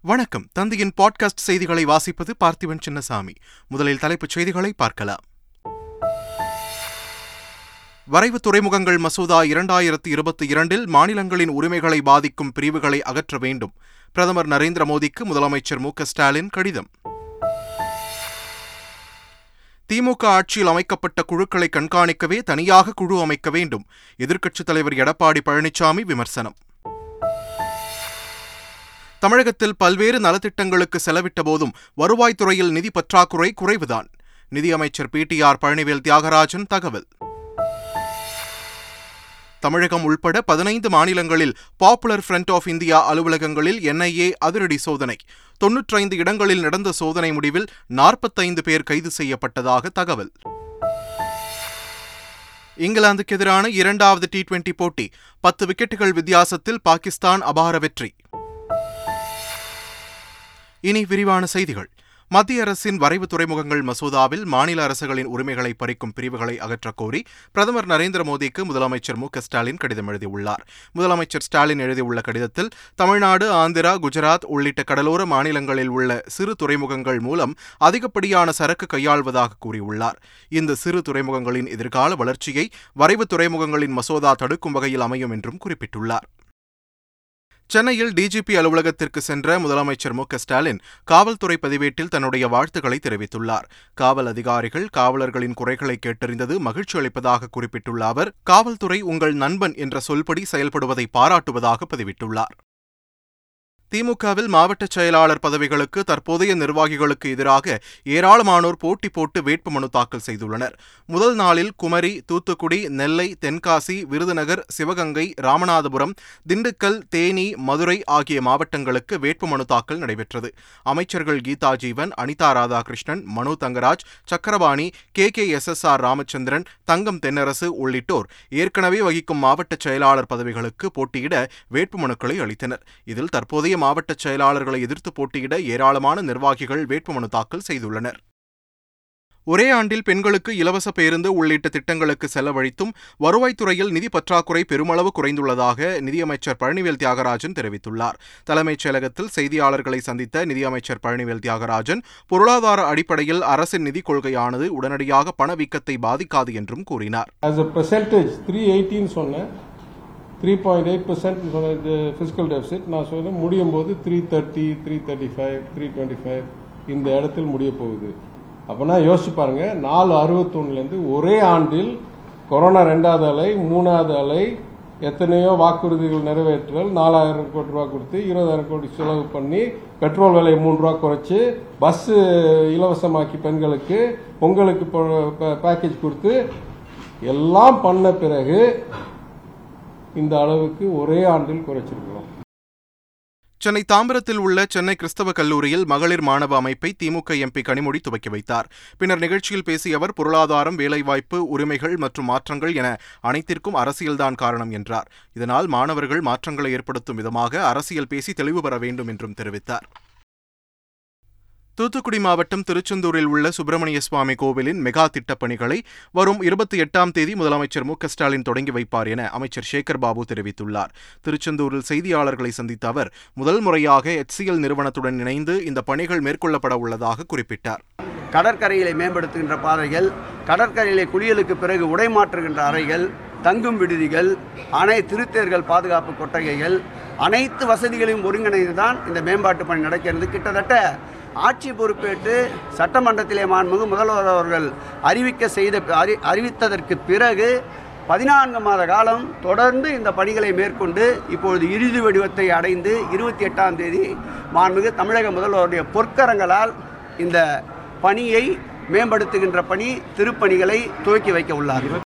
வணக்கம். தந்தையின் பாட்காஸ்ட் செய்திகளை வாசிப்பது பார்த்திபன் சின்னசாமி. முதலில் தலைப்புச் செய்திகளை பார்க்கலாம். வரைவு துறைமுகங்கள் மசோதா இரண்டாயிரத்தி இருபத்தி இரண்டில் மாநிலங்களின் உரிமைகளை பாதிக்கும் பிரிவுகளை அகற்ற வேண்டும். பிரதமர் நரேந்திர மோடிக்கு முதலமைச்சர் மு ஸ்டாலின் கடிதம். திமுக ஆட்சியில் அமைக்கப்பட்ட குழுக்களை கண்காணிக்கவே தனியாக குழு அமைக்க வேண்டும். எதிர்க்கட்சித் தலைவர் எடப்பாடி பழனிசாமி விமர்சனம். தமிழகத்தில் பல்வேறு நலத்திட்டங்களுக்கு செலவிட்ட போதும் வருவாய்த்துறையில் நிதி பற்றாக்குறை குறைவுதான். நிதியமைச்சர் P T R Palanivel Thiagarajan தகவல். தமிழகம் உள்பட பதினைந்து மாநிலங்களில் பாப்புலர் ஃப்ரண்ட் ஆஃப் இந்தியா அலுவலகங்களில் என்ஐஏ அதிரடி சோதனை. தொன்னூற்றைந்து இடங்களில் நடந்த சோதனை முடிவில் நாற்பத்தைந்து பேர் கைது செய்யப்பட்டதாக தகவல். இங்கிலாந்துக்கு எதிரான இரண்டாவது டி டுவெண்டி போட்டி. பத்து விக்கெட்டுகள் வித்தியாசத்தில் பாகிஸ்தான் அபார வெற்றி. இனி விரிவான செய்திகள். மத்திய அரசின் வரைவு துறைமுகங்கள் மசோதாவில் மாநில அரசுகளின் உரிமைகளை பறிக்கும் பிரிவுகளை அகற்றக் கோரி பிரதமர் நரேந்திர மோடிக்கு முதலமைச்சர் மு ஸ்டாலின் கடிதம் எழுதியுள்ளார். முதலமைச்சர் ஸ்டாலின் எழுதியுள்ள கடிதத்தில் தமிழ்நாடு ஆந்திரா குஜராத் உள்ளிட்ட கடலோர மாநிலங்களில் உள்ள சிறு துறைமுகங்கள் மூலம் அதிகப்படியான சரக்கு கையாள்வதாக கூறியுள்ளார். இந்த சிறு துறைமுகங்களின் எதிர்கால வளர்ச்சியை வரைவு துறைமுகங்களின் மசோதா தடுக்கும் வகையில் அமையும் என்றும் குறிப்பிட்டுள்ளார். சென்னையில் டிஜிபி அலுவலகத்திற்கு சென்ற முதலமைச்சர் மு ஸ்டாலின் காவல்துறை பதிவேட்டில் தன்னுடைய வாழ்த்துக்களை தெரிவித்துள்ளார். காவல் அதிகாரிகள் காவலர்களின் குறைகளை கேட்டறிந்தது மகிழ்ச்சி அளிப்பதாக குறிப்பிட்டுள்ள அவர் காவல்துறை உங்கள் நண்பன் என்ற சொல்படி செயல்படுவதை பாராட்டுவதாக பதிவிட்டுள்ளார். திமுகவில் மாவட்ட செயலாளர் பதவிகளுக்கு தற்போதைய நிர்வாகிகளுக்கு எதிராக ஏராளமானோர் போட்டி போட்டு வேட்புமனு தாக்கல் செய்துள்ளனர். முதல் நாளில் குமரி தூத்துக்குடி நெல்லை தென்காசி விருதுநகர் சிவகங்கை ராமநாதபுரம் திண்டுக்கல் தேனி மதுரை ஆகிய மாவட்டங்களுக்கு வேட்புமனு தாக்கல் நடைபெற்றது. அமைச்சர்கள் Geetha Jeevan Anitha Radhakrishnan Mano Thangaraj Sakkarapani K. K. S. S. R. Ramachandran Thangam Thennarasu உள்ளிட்டோர் ஏற்கனவே வகிக்கும் மாவட்ட செயலாளர் பதவிகளுக்கு போட்டியிட வேட்புமனுக்களை அளித்தனர். இதில் தற்போதைய மாவட்ட செயலாளர்களை எதிர்த்து போட்டியிட ஏராளமான நிர்வாகிகள் வேட்புமனு தாக்கல் செய்துள்ளனர். ஒரே ஆண்டில் பெண்களுக்கு இலவச பேருந்து உள்ளிட்ட திட்டங்களுக்கு செலவழித்தும் வருவாய்த்துறையில் நிதி பற்றாக்குறை பெருமளவு குறைந்துள்ளதாக நிதியமைச்சர் பழனிவேல் தியாகராஜன் தெரிவித்துள்ளார். தலைமைச் செயலகத்தில் செய்தியாளர்களை சந்தித்த நிதியமைச்சர் பழனிவேல் தியாகராஜன் பொருளாதார அடிப்படையில் அரசின் நிதிக் கொள்கையானது உடனடியாக பணவீக்கத்தை பாதிக்காது என்றும் கூறினார். த்ரீ பாயிண்ட் எயிட் பர்சன்ட் இது ஃபிசிக்கல் டெபிசிட் நான் சொல்ல முடியும் போது three thirty three thirty five three twenty five இந்த இடத்தில் முடிய போகுது. அப்போனா யோசிச்சு பாருங்க நாலு அறுபத்தொன்னுலேருந்து ஒரே ஆண்டில் கொரோனா ரெண்டாவது அலை மூணாவது அலை எத்தனையோ வாக்குறுதிகள் நிறைவேற்றல் நாலாயிரம் கோடி ரூபா கொடுத்து இருபதாயிரம் கோடி செலவு பண்ணி பெட்ரோல் விலையை மூணு ரூபா குறைச்சி பஸ்ஸு இலவசமாக்கி பெண்களுக்கு பொங்கலுக்கு பேக்கேஜ் கொடுத்து எல்லாம் பண்ண பிறகு இந்த அளவுக்கு ஒரே ஆண்டில் குறைச்சிருக்கிறோம். சென்னை தாம்பரத்தில் உள்ள சென்னை கிறிஸ்தவ கல்லூரியில் மகளிர் மாணவ அமைப்பை திமுக எம்பி கனிமொழி துவக்கி வைத்தார். பின்னர் நிகழ்ச்சியில் பேசிய அவர் பொருளாதாரம் வேலைவாய்ப்பு உரிமைகள் மற்றும் மாற்றங்கள் என அனைத்திற்கும் அரசியல்தான் காரணம் என்றார். இதனால் மாணவர்கள் மாற்றங்களை ஏற்படுத்தும் விதமாக அரசியல் பேசி தெளிவு பெற வேண்டும் என்றும் தெரிவித்தார். தூத்துக்குடி மாவட்டம் திருச்செந்தூரில் உள்ள சுப்பிரமணிய சுவாமி கோவிலின் மெகா திட்டப் பணிகளை வரும் இருபத்தி எட்டாம் தேதி முதலமைச்சர் மு ஸ்டாலின் தொடங்கி வைப்பார் என அமைச்சர் சேகர் பாபு தெரிவித்துள்ளார். திருச்செந்தூரில் செய்தியாளர்களை சந்தித்த அவர் முதல் முறையாக எச்சிஎல் நிறுவனத்துடன் இணைந்து இந்த பணிகள் மேற்கொள்ளப்பட உள்ளதாக குறிப்பிட்டார். கடற்கரையிலே மேம்படுத்துகின்ற பாதைகள் கடற்கரையிலே குளியலுக்கு பிறகு உடைமாற்றுகின்ற அறைகள் தங்கும் விடுதிகள் அனை திருத்தேர்கள் பாதுகாப்பு கொட்டகைகள் அனைத்து வசதிகளையும் ஒருங்கிணைந்து தான் இந்த மேம்பாட்டு பணி நடக்கிறது. கிட்டத்தட்ட ஆட்சி பொறுப்பேற்று சட்டமன்றத்திலே மாண்புமிகு முதல்வர் அவர்கள் அறிவிக்க செய்த அறி அறிவித்ததற்கு பிறகு பதினான்கு மாத காலம் தொடர்ந்து இந்த பணிகளை மேற்கொண்டு இப்பொழுது இறுதி வடிவத்தை அடைந்து இருபத்தி எட்டாம் தேதி மாண்புமிகு தமிழக முதல்வருடைய பொற்கரங்களால் இந்த பணியை மேம்படுத்துகின்ற பணி திருப்பணிகளை துவக்கி வைக்க உள்ளார்கள்.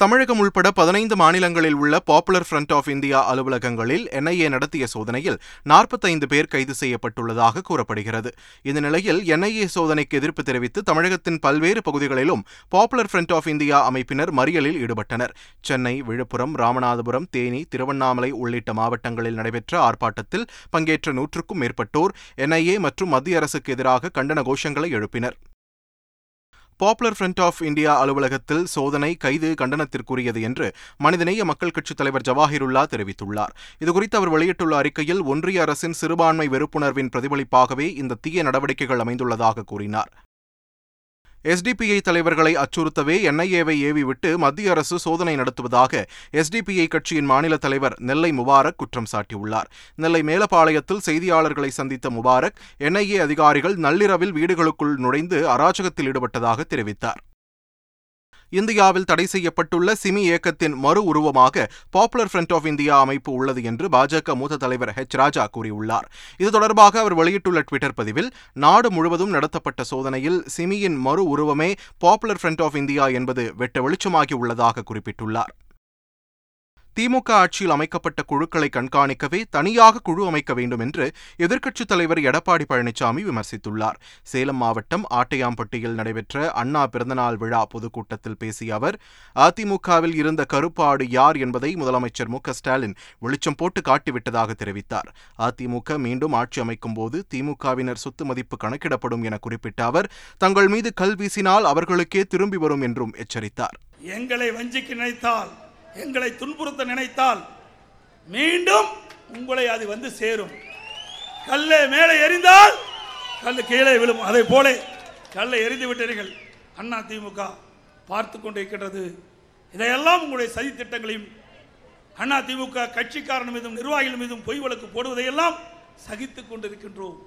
தமிழகம் உள்பட பதினைந்து மாநிலங்களில் உள்ள பாப்புலர் ஃப்ரண்ட் ஆஃப் இந்தியா அலுவலகங்களில் என்ஐஏ நடத்திய சோதனையில் நாற்பத்தைந்து பேர் கைது செய்யப்பட்டுள்ளதாக கூறப்படுகிறது. இந்த நிலையில் என்ஐஏ சோதனைக்கு எதிர்ப்பு தெரிவித்து தமிழகத்தின் பல்வேறு பகுதிகளிலும் பாப்புலர் ஃப்ரண்ட் ஆஃப் இந்தியா அமைப்பினர் மறியலில் ஈடுபட்டனர். சென்னை விழுப்புரம் ராமநாதபுரம் தேனி திருவண்ணாமலை உள்ளிட்ட மாவட்டங்களில் நடைபெற்ற ஆர்ப்பாட்டத்தில் பங்கேற்ற நூற்றுக்கும் மேற்பட்டோர் என்ஐஏ மற்றும் மத்திய அரசுக்கு எதிராக கண்டன கோஷங்களை எழுப்பினர். பாப்புலர் ஃப்ரண்ட் ஆஃப் இந்தியா அலுவலகத்தில் சோதனை கைது கண்டனத்திற்குரியது என்று மனிதநேய மக்கள் கட்சித் தலைவர் ஜவாஹிருல்லா தெரிவித்துள்ளார். இதுகுறித்து அவர் வெளியிட்டுள்ள அறிக்கையில் ஒன்றிய அரசின் சிறுபான்மை வெறுப்புணர்வின் பிரதிபலிப்பாகவே இந்த தீய நடவடிக்கைகள் அமைந்துள்ளதாக கூறினார். எஸ்டிபிஐ தலைவர்களை அச்சுறுத்தவே என்ஐஏவை ஏவிவிட்டு மத்திய அரசு சோதனை நடத்துவதாக எஸ்டிபிஐ கட்சியின் மாநில தலைவர் நெல்லை முபாரக் குற்றம் சாட்டியுள்ளார். நெல்லை மேலப்பாளையத்தில் செய்தியாளர்களை சந்தித்த முபாரக் என்ஐஏ அதிகாரிகள் நள்ளிரவில் வீடுகளுக்குள் நுழைந்து அராஜகத்தில் ஈடுபட்டதாக தெரிவித்தார். இந்தியாவில் தடை செய்யப்பட்டுள்ள சிமி இயக்கத்தின் மறு உருவமாக பாப்புலர் ஃப்ரண்ட் ஆஃப் இந்தியா அமைப்பு உள்ளது என்று பாஜக மூத்த தலைவர் ஹெச் ராஜா கூறியுள்ளார். இது தொடர்பாக அவர் வெளியிட்டுள்ள ட்விட்டர் பதிவில் நாடு முழுவதும் நடத்தப்பட்ட சோதனையில் சிமியின் மறு உருவமே பாப்புலர் ஃப்ரண்ட் ஆஃப் இந்தியா என்பது வெட்ட வெளிச்சமாகி உள்ளதாக குறிப்பிட்டுள்ளார். திமுக ஆட்சியில் அமைக்கப்பட்ட குழுக்களை கண்காணிக்கவே தனியாக குழு அமைக்க வேண்டும் என்று எதிர்க்கட்சித் தலைவர் எடப்பாடி பழனிசாமி விமர்சித்துள்ளார். சேலம் மாவட்டம் ஆட்டையாம்பட்டியில் நடைபெற்ற அண்ணா பிறந்தநாள் விழா பொதுக்கூட்டத்தில் பேசிய அவர் அதிமுகவில் இருந்த கருப்பாடு யார் என்பதை முதலமைச்சர் மு. ஸ்டாலின் வெளிச்சம் போட்டு காட்டிவிட்டதாக தெரிவித்தார். அதிமுக மீண்டும் ஆட்சி அமைக்கும் போது திமுகவினர் சொத்து மதிப்பு கணக்கிடப்படும் என குறிப்பிட்ட அவர் தங்கள் மீது கல் வீசினால் அவர்களுக்கே திரும்பி வரும் என்றும் எச்சரித்தார். எங்களை வஞ்சிக்க நினைத்தால் எங்களை துன்புறுத்த நினைத்தால் மீண்டும் உங்களை அது வந்து சேரும். கல்லை மேலே எறிந்தால் கல் கீழே விழும். அதை போல கல்லை எரிந்து விட்டீர்கள். அண்ணா திமுக பார்த்து கொண்டிருக்கின்றது. இதையெல்லாம் உங்களுடைய சதி திட்டங்களையும் அண்ணா திமுக கட்சிக்காரன் மீதும் நிர்வாகிகள் மீதும் பொய் வழக்கு போடுவதையெல்லாம் சகித்து கொண்டிருக்கின்றோம்.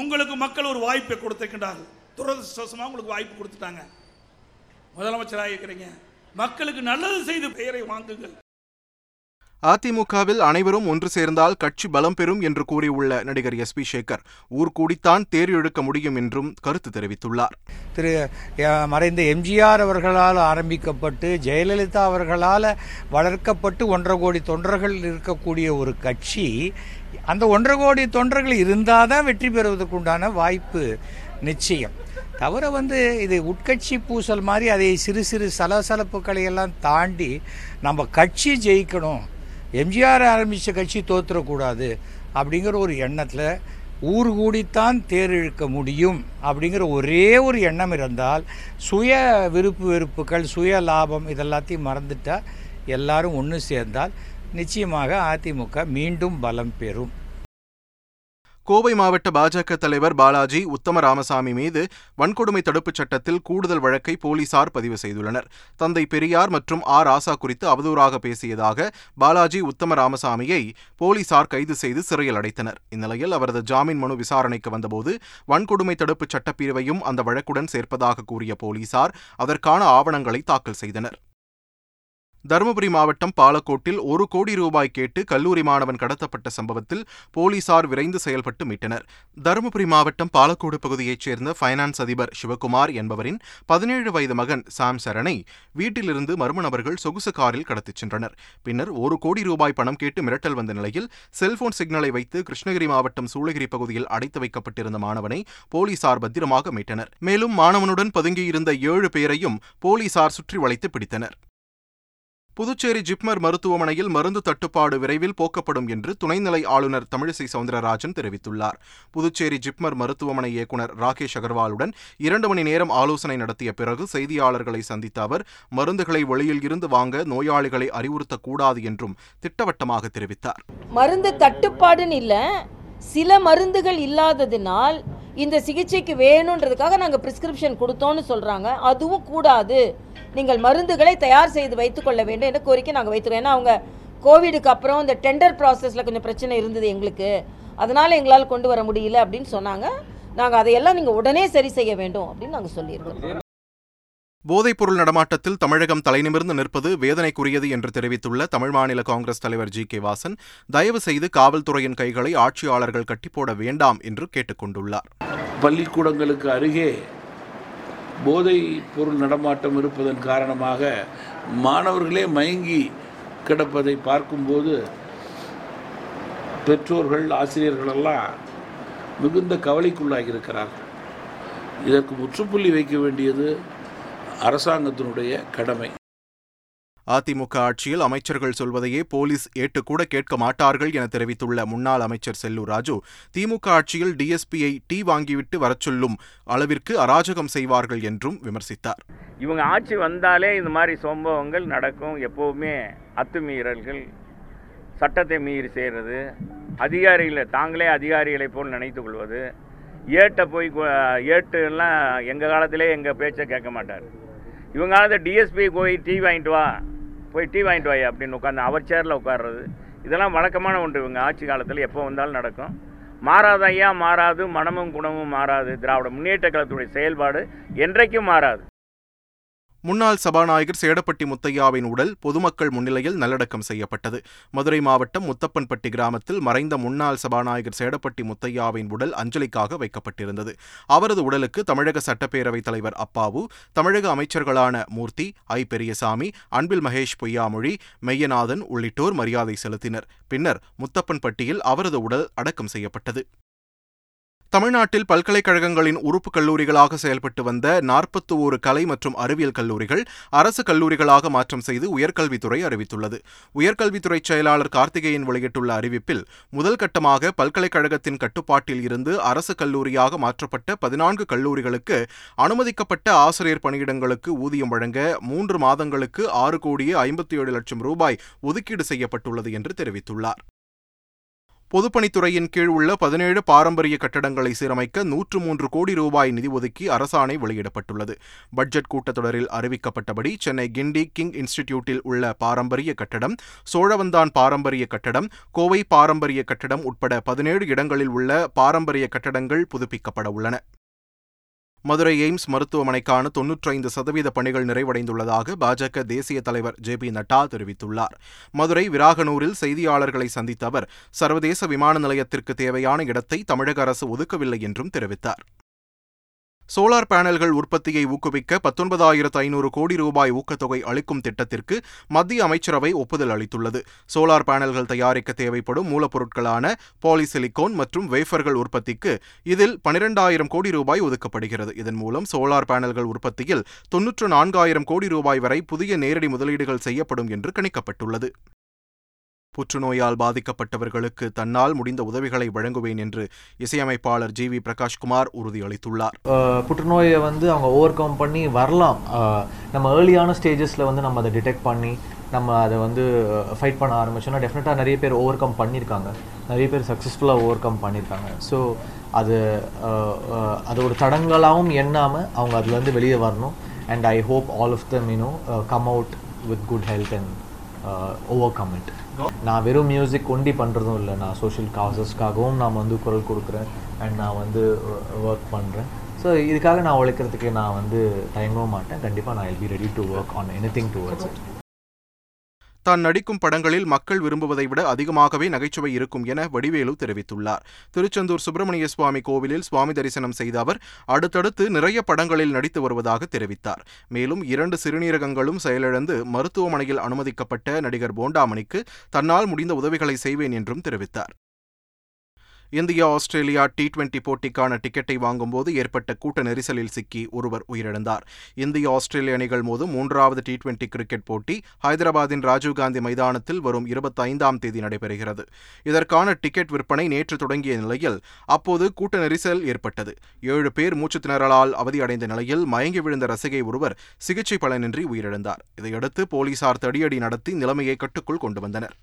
உங்களுக்கு மக்கள் ஒரு வாய்ப்பை கொடுத்திருக்கின்றார்கள். துரதிருஷ்டவசமாக உங்களுக்கு வாய்ப்பு கொடுத்துட்டாங்க. முதலமைச்சராக இருக்கிறீங்க. மக்களுக்கு நல்லது செய்து பெயரை வாங்குங்கள். அதிமுகவில் அனைவரும் ஒன்று சேர்ந்தால் கட்சி பலம் பெறும் என்று கூறியுள்ள நடிகர் எஸ் பி சேகர் ஊர் கூடித்தான் தேர் இழுக்க முடியும் என்றும் கருத்து தெரிவித்துள்ளார். திரு மறைந்த எம்ஜிஆர் அவர்களால் ஆரம்பிக்கப்பட்டு ஜெயலலிதா அவர்களால் வளர்க்கப்பட்டு ஒன்றரை கோடி தொண்டர்கள் இருக்கக்கூடிய ஒரு கட்சி அந்த ஒன்றரை கோடி தொண்டர்கள் இருந்தால் தான் வெற்றி பெறுவதற்குண்டான வாய்ப்பு நிச்சயம். தவிர வந்து இது உட்கட்சி பூசல் மாதிரி அதை சிறு சிறு சலசலப்புகளை எல்லாம் தாண்டி நம்ம கட்சி ஜெயிக்கணும். எம்ஜிஆர் ஆரம்பித்த கட்சி தோற்றுறக்கூடாது அப்படிங்கிற ஒரு எண்ணத்தில் ஊர் கூடித்தான் தேர் இழுக்க முடியும் அப்படிங்கிற ஒரே ஒரு எண்ணம் இருந்தால் சுய விருப்பு வெறுப்புகள் சுய லாபம் இதெல்லாத்தையும் மறந்துட்டால் எல்லாரும் ஒன்று சேர்ந்தால் நிச்சயமாக அதிமுக மீண்டும் பலம் பெறும். கோவை மாவட்ட பாஜக தலைவர் பாலாஜி உத்தம ராமசாமி மீது வன்கொடுமை தடுப்புச் சட்டத்தில் கூடுதல் வழக்கை போலீசார் பதிவு செய்துள்ளனர். தந்தை பெரியார் மற்றும் ஆர் ராசா குறித்து அவதூறாக பேசியதாக பாலாஜி உத்தம ராமசாமியை போலீசார் கைது செய்து சிறையில் அடைத்தனர். இந்நிலையில் அவரது ஜாமீன் மனு விசாரணைக்கு வந்தபோது வன்கொடுமை தடுப்புச் சட்டப்பிரிவையும் அந்த வழக்குடன் சேர்ப்பதாக கூறிய போலீசார் அதற்கான ஆவணங்களை தாக்கல் செய்தனர். தருமபுரி மாவட்டம் பாலக்கோட்டில் ஒரு கோடி ரூபாய் கேட்டு கல்லூரி மாணவன் கடத்தப்பட்ட சம்பவத்தில் போலீசார் விரைந்து செயல்பட்டு மீட்டனர். தருமபுரி மாவட்டம் பாலக்கோடு பகுதியைச் சேர்ந்த ஃபைனான்ஸ் அதிபர் சிவகுமார் என்பவரின் பதினேழு வயது மகன் சாம் சரணை வீட்டிலிருந்து மர்ம நபர்கள் சொகுசு காரில் கடத்திச் சென்றனர். பின்னர் ஒரு கோடி ரூபாய் பணம் கேட்டு மிரட்டல் வந்த நிலையில் செல்போன் சிக்னலை வைத்து கிருஷ்ணகிரி மாவட்டம் சூளகிரி பகுதியில் அடைத்து வைக்கப்பட்டிருந்த மாணவனை போலீசார் பத்திரமாக மீட்டனர். மேலும் மாணவனுடன் பதுங்கியிருந்த ஏழு பேரையும் போலீசார் சுற்றி வளைத்து பிடித்தனர். புதுச்சேரி ஜிப்மர் மருத்துவமனையில் மருந்து தட்டுப்பாடு விரைவில் போக்கப்படும் என்று துணைநிலை ஆளுநர் தமிழிசை சவுந்தரராஜன் தெரிவித்துள்ளார். புதுச்சேரி ஜிப்மர் மருத்துவமனை இயக்குநர் ராகேஷ் அகர்வாலுடன் இரண்டு மணி நேரம் ஆலோசனை நடத்திய பிறகு செய்தியாளர்களை சந்தித்த அவர் மருந்துகளை வெளியில் இருந்து வாங்க நோயாளிகளை அறிவுறுத்தக்கூடாது என்றும் திட்டவட்டமாக தெரிவித்தார். மருந்து தட்டுப்பாடுன்னு இல்லை சில மருந்துகள் இல்லாததினால் இந்த சிகிச்சைக்கு வேணுன்றதுக்காக நாங்கள் பிரிஸ்கிரிப்ஷன் கொடுத்தோன்னு சொல்கிறாங்க அதுவும் கூடாது. நீங்கள் மருந்துகளை தயார் செய்து வைத்துக்கொள்ள வேண்டும் என்ற கோரிக்கை நாங்கள் வைத்துருவோம் ஏன்னா அவங்க கோவிடுக்கு அப்புறம் இந்த டெண்டர் ப்ராசஸில் கொஞ்சம் பிரச்சனை இருந்தது எங்களுக்கு. அதனால் எங்களால் கொண்டு வர முடியல அப்படின்னு சொன்னாங்க. நாங்கள் அதையெல்லாம் நீங்கள் உடனே சரி செய்ய வேண்டும் அப்படின்னு நாங்கள் சொல்லியிருக்கோம். போதைப்பொருள் நடமாட்டத்தில் தமிழகம் தலைநிமிர்ந்து நிற்பது வேதனைக்குரியது என்று தெரிவித்துள்ள தமிழ் மாநில காங்கிரஸ் தலைவர் ஜி. கே. வாசன் தயவு செய்து காவல்துறையின் கைகளை ஆட்சியாளர்கள் கட்டிப்போட வேண்டாம் என்று கேட்டுக்கொண்டுள்ளார். பள்ளிக்கூடங்களுக்கு அருகே போதை பொருள் நடமாட்டம் இருப்பதன் காரணமாக மாணவர்களே மயங்கி கிடப்பதை பார்க்கும்போது பெற்றோர்கள் ஆசிரியர்களெல்லாம் மிகுந்த கவலைக்குள்ளாகி இருக்கிறார்கள் இதற்கு முற்றுப்புள்ளி வைக்க வேண்டியது அரசாங்கத்தினுடைய கடமை. அதிமுக ஆட்சியில் அமைச்சர்கள் சொல்வதையே போலீஸ் ஏட்டுக்கூட கேட்க மாட்டார்கள் என தெரிவித்துள்ள முன்னாள் அமைச்சர் செல்லூர் ராஜு திமுக ஆட்சியில் டிஎஸ்பியை டீ வாங்கிவிட்டு வரச் சொல்லும் அளவிற்கு அராஜகம் செய்வார்கள் என்றும் விமர்சித்தார். இவங்க ஆட்சி வந்தாலே இந்த மாதிரி சம்பவங்கள் நடக்கும். எப்போவுமே அத்துமீறல்கள் சட்டத்தை மீறி செய்கிறது அதிகாரிகளை தாங்களே அதிகாரிகளை போல் நினைத்து கொள்வது ஏட்டை போய் கு- ஏட்டு எல்லாம் எங்கள் காலத்திலே எங்கள் பேச்சை கேட்க மாட்டார். இவங்க காலத்தில் டிஎஸ்பி போய் டீ வாங்கிட்டு வா போய் டீ வாங்கிட்டு வாய் அப்படின்னு உட்காந்து அவர் சேரில் உட்கார்றது. இதெல்லாம் வழக்கமான ஒன்று இவங்க ஆட்சி காலத்தில் எப்போ வந்தாலும் நடக்கும். மாறாத ஐயா மாறாது மனமும் குணமும் மாறாது. திராவிட முன்னேற்ற கழகத்துடைய செயல்பாடு என்றைக்கும் மாறாது. முன்னாள் சபாநாயகர் சேடப்பட்டி முத்தையாவின் உடல் பொதுமக்கள் முன்னிலையில் நல்லடக்கம் செய்யப்பட்டது. மதுரை மாவட்டம் முத்தப்பன்பட்டி கிராமத்தில் மறைந்த முன்னாள் சபாநாயகர் சேடப்பட்டி முத்தையாவின் உடல் அஞ்சலிக்காக வைக்கப்பட்டிருந்தது. அவரது உடலுக்கு தமிழக சட்டப்பேரவைத் தலைவர் அப்பாவு தமிழக அமைச்சர்களான மூர்த்தி ஐ. பெரியசாமி அன்பில் மகேஷ் பொய்யாமொழி மெய்யநாதன் உள்ளிட்டோர் மரியாதை செலுத்தினர். பின்னர் முத்தப்பன்பட்டியில் அவரது உடல் அடக்கம் செய்யப்பட்டது. தமிழ்நாட்டில் பல்கலைக்கழகங்களின் உறுப்பு கல்லூரிகளாக செயல்பட்டு வந்த நாற்பத்தி ஓரு கலை மற்றும் அறிவியல் கல்லூரிகள் அரசு கல்லூரிகளாக மாற்றம் செய்து உயர்கல்வித்துறை அறிவித்துள்ளது. உயர்கல்வித்துறை செயலாளர் கார்த்திகேயன் வெளியிட்டுள்ள அறிவிப்பில் முதல் கட்டமாக பல்கலைக்கழகத்தின் கட்டுப்பாட்டில் இருந்து அரசு கல்லூரியாக மாற்றப்பட்ட பதினான்கு கல்லூரிகளுக்கு அனுமதிக்கப்பட்ட ஆசிரியர் பணியிடங்களுக்கு ஊதியம் வழங்க மூன்று மாதங்களுக்கு ஆறு கோடியே ஐம்பத்தி ஏழு லட்சம் ரூபாய் ஒதுக்கீடு செய்யப்பட்டுள்ளது என்று தெரிவித்துள்ளார். பொதுப்பணித்துறையின் கீழ் உள்ள பதினேழு பாரம்பரிய கட்டடங்களை சீரமைக்க நூற்று மூன்று கோடி ரூபாய் நிதி ஒதுக்கி அரசாணை வெளியிடப்பட்டுள்ளது. பட்ஜெட் கூட்டத்தொடரில் அறிவிக்கப்பட்டபடி சென்னை கிண்டி கிங் இன்ஸ்டிடியூட்டில் உள்ள பாரம்பரிய கட்டடம் சோழவந்தான் பாரம்பரிய கட்டடம் கோவை பாரம்பரிய கட்டடம் உட்பட பதினேழு இடங்களில் உள்ள பாரம்பரிய கட்டடங்கள் புதுப்பிக்கப்பட உள்ளன. மதுரை எய்ம்ஸ் மருத்துவமனைக்கான தொன்னூற்றைந்து சதவீத பணிகள் நிறைவடைந்துள்ளதாக பாஜக தேசிய தலைவர் ஜே பி நட்டா தெரிவித்துள்ளார். மதுரை விராகனூரில் செய்தியாளர்களை சந்தித்த அவர் சர்வதேச விமான நிலையத்திற்கு தேவையான இடத்தை தமிழக அரசு ஒதுக்கவில்லை என்றும் தெரிவித்தார். சோலார் பேனல்கள் உற்பத்தியை ஊக்குவிக்க பத்தொன்பதாயிரத்து ஐநூறு கோடி ரூபாய் ஊக்கத்தொகை அளிக்கும் திட்டத்திற்கு மத்திய அமைச்சரவை ஒப்புதல் அளித்துள்ளது. சோலார் பேனல்கள் தயாரிக்க தேவைப்படும் மூலப்பொருட்களான பாலிசிலிகோன் மற்றும் வேஃபர்கள் உற்பத்திக்கு இதில் பனிரெண்டாயிரம் கோடி ரூபாய் ஒதுக்கப்படுகிறது. இதன் மூலம் சோலார் பேனல்கள் உற்பத்தியில் தொன்னூற்று நான்காயிரம் கோடி ரூபாய் வரை புதிய நேரடி முதலீடுகள் செய்யப்படும் என்று கணிக்கப்பட்டுள்ளது. புற்றுநோயால் பாதிக்கப்பட்டவர்களுக்கு தன்னால் முடிந்த உதவிகளை வழங்குவேன் என்று இசையமைப்பாளர் ஜி வி பிரகாஷ்குமார் உறுதியளித்துள்ளார். புற்றுநோயை வந்து அவங்க ஓவர் கம் பண்ணி வரலாம். நம்ம ஏர்லியான ஸ்டேஜஸில் வந்து நம்ம அதை டிடெக்ட் பண்ணி நம்ம அதை வந்து ஃபைட் பண்ண ஆரம்பிச்சோம்னா டெஃபினட்டாக நிறைய பேர் ஓவர் கம் பண்ணியிருக்காங்க. நிறைய பேர் சக்ஸஸ்ஃபுல்லாக ஓவர் கம் பண்ணியிருக்காங்க. ஸோ அது அது ஒரு தடங்களாகவும் எண்ணாமல் அவங்க அதுலேருந்து வெளியே வரணும். And I hope all of them you know come out with good health and overcome it நான் வெறும் மியூசிக் ஒண்டி பண்ணுறதும் இல்லை. நான் சோஷியல் காசஸ்க்காகவும் நான் வந்து குரல் கொடுக்குறேன். அண்ட் நான் வந்து ஒர்க் பண்ணுறேன் ஸோ இதுக்காக நான் உழைக்கிறதுக்கு நான் வந்து தயங்கவும் மாட்டேன். கண்டிப்பாக நான் will be ready to work on anything towards it தான் நடிக்கும் படங்களில் மக்கள் விரும்புவதை விட அதிகமாகவே நகைச்சுவை இருக்கும் என வடிவேலு தெரிவித்துள்ளார். திருச்செந்தூர் சுப்பிரமணிய சுவாமி கோவிலில் சுவாமி தரிசனம் செய்த அவர் அடுத்தடுத்து நிறைய படங்களில் நடித்து வருவதாக தெரிவித்தார். மேலும் இரண்டு சிறுநீரகங்களும் செயலிழந்து மருத்துவமனையில் அனுமதிக்கப்பட்ட நடிகர் போண்டாமணிக்கு தன்னால் முடிந்த உதவிகளை செய்வேன் என்றும் தெரிவித்தார். இந்தியா ஆஸ்திரேலியா டி டுவெண்டி போட்டிக்கான டிக்கெட்டை வாங்கும்போது ஏற்பட்ட கூட்ட நெரிசலில் சிக்கி ஒருவர் உயிரிழந்தார். இந்திய ஆஸ்திரேலிய அணிகள் மோதும் மூன்றாவது டி டுவெண்டி கிரிக்கெட் போட்டி ஹைதராபாத்தின் ராஜீவ்காந்தி மைதானத்தில் வரும் இருபத்தைந்தாம் தேதி நடைபெறுகிறது. இதற்கான டிக்கெட் விற்பனை நேற்று தொடங்கிய நிலையில் அப்போது கூட்ட நெரிசல் ஏற்பட்டது. ஏழு பேர் மூச்சு திணறலால் அவதியடைந்த நிலையில் மயங்கி விழுந்த ரசிகை ஒருவர் சிகிச்சை பலனின்றி உயிரிழந்தார். இதையடுத்து போலீசார் தடியடி நடத்தி நிலைமையை கட்டுக்குள் கொண்டு வந்தனர்.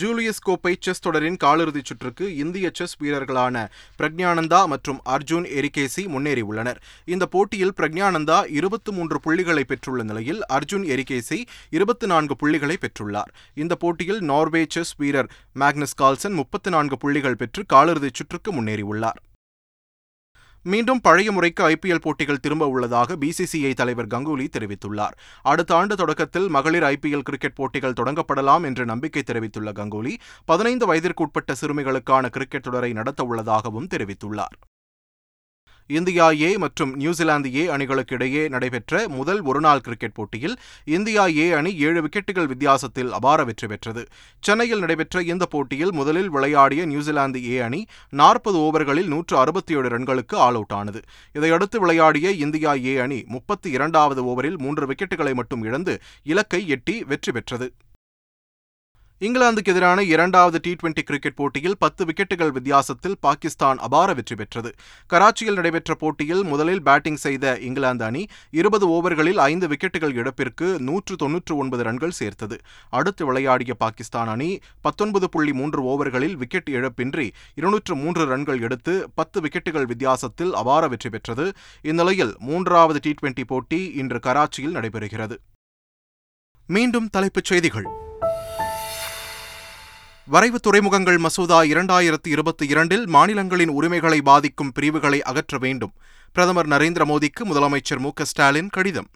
ஜூலியஸ் கோப்பை செஸ் தொடரின் காலிறுதிச் சுற்றுக்கு இந்திய செஸ் வீரர்களான பிரக்ஞானந்தா மற்றும் அர்ஜுன் எரிகேசி முன்னேறியுள்ளனர். இந்த போட்டியில் பிரக்ஞானந்தா இருபத்து மூன்று புள்ளிகளை பெற்றுள்ள நிலையில் அர்ஜுன் எரிகேசி இருபத்தி நான்கு புள்ளிகளை பெற்றுள்ளார். இந்த போட்டியில் நார்வே செஸ் வீரர் மேக்னஸ் கால்சன் முப்பத்து நான்கு புள்ளிகள் பெற்று காலிறுதிச் சுற்றுக்கு முன்னேறியுள்ளார். மீண்டும் பழைய முறைக்கு ஐபிஎல் போட்டிகள் திரும்ப உள்ளதாக பிசிசிஐ தலைவர் கங்குலி தெரிவித்துள்ளார். அடுத்த ஆண்டு தொடக்கத்தில் மகளிர் ஐபிஎல் கிரிக்கெட் போட்டிகள் தொடங்கப்படலாம் என்று நம்பிக்கை தெரிவித்துள்ள கங்குலி பதினைந்து வயதிற்குட்பட்ட சிறுமிகளுக்கான கிரிக்கெட் தொடரை நடத்த உள்ளதாகவும் தெரிவித்துள்ளார். இந்தியா ஏ மற்றும் நியூசிலாந்து ஏ அணிகளுக்கு இடையே நடைபெற்ற முதல் ஒருநாள் கிரிக்கெட் போட்டியில் இந்தியா ஏ அணி ஏழு விக்கெட்டுகள் வித்தியாசத்தில் அபார வெற்றி பெற்றது. சென்னையில் நடைபெற்ற இந்த போட்டியில் முதலில் விளையாடிய நியூசிலாந்து ஏ அணி நாற்பது ஓவர்களில் நூற்று அறுபத்தி ஏழு ரன்களுக்கு ஆல் அவுட் ஆனது. இதையடுத்து விளையாடிய இந்தியா ஏ அணி முப்பத்தி இரண்டாவது ஓவரில் மூன்று விக்கெட்டுகளை மட்டும் இழந்து இலக்கை எட்டி வெற்றி பெற்றது. இங்கிலாந்துக்கு எதிரான இரண்டாவது டி டுவெண்டி கிரிக்கெட் போட்டியில் பத்து விக்கெட்டுகள் வித்தியாசத்தில் பாகிஸ்தான் அபார வெற்றி பெற்றது. கராச்சியில் நடைபெற்ற போட்டியில் முதலில் பேட்டிங் செய்த இங்கிலாந்து அணி இருபது ஓவர்களில் ஐந்து விக்கெட்டுகள் இழப்பிற்கு நூற்று தொன்னூற்று ஒன்பது ரன்கள் சேர்த்தது. அடுத்து விளையாடிய பாகிஸ்தான் அணி பத்தொன்பது புள்ளி மூன்று ஓவர்களில் விக்கெட் இழப்பின்றி இருநூற்று மூன்று ரன்கள் எடுத்து பத்து விக்கெட்டுகள் வித்தியாசத்தில் அபார வெற்றி பெற்றது. இந்நிலையில் மூன்றாவது டி டுவெண்டி போட்டி இன்று கராச்சியில் நடைபெறுகிறது. மீண்டும் தலைப்புச் செய்திகள். வரைவு துறைமுகங்கள் மசோதா இரண்டாயிரத்தி இருபத்தி இரண்டில் மாநிலங்களின் உரிமைகளை பாதிக்கும் பிரிவுகளை அகற்ற வேண்டும். பிரதமர் நரேந்திர மோடிக்கு முதலமைச்சர் மு ஸ்டாலின் கடிதம்.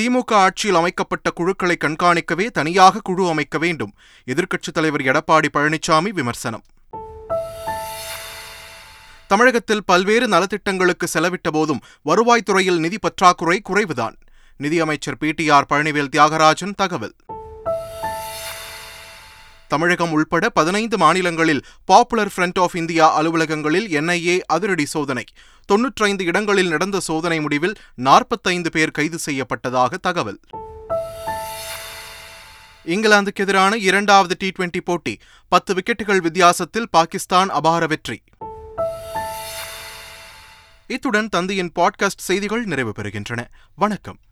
திமுக ஆட்சியில் அமைக்கப்பட்ட குழுக்களை கண்காணிக்கவே தனியாக குழு அமைக்க வேண்டும். எதிர்க்கட்சித் தலைவர் எடப்பாடி பழனிசாமி விமர்சனம். தமிழகத்தில் பல்வேறு நலத்திட்டங்களுக்கு செலவிட்ட போதும் வருவாய்த்துறையில் நிதி பற்றாக்குறை குறைவுதான். நிதியமைச்சர் P T R Palanivel Thiagarajan தகவல். தமிழகம் உள்பட பதினைந்து மாநிலங்களில் பாப்புலர் ஃப்ரண்ட் ஆஃப் இந்தியா அலுவலகங்களில் என்ஐஏ அதிரடி சோதனை. தொன்னூற்றைந்து இடங்களில் நடந்த சோதனை முடிவில் நாற்பத்தைந்து பேர் கைது செய்யப்பட்டதாக தகவல். இங்கிலாந்துக்கு எதிரான இரண்டாவது டி டுவெண்டி போட்டி. பத்து விக்கெட்டுகள் வித்தியாசத்தில் பாகிஸ்தான் அபார வெற்றி. இத்துடன் தந்தையின் பாட்காஸ்ட் செய்திகள் நிறைவு பெறுகின்றன. வணக்கம்.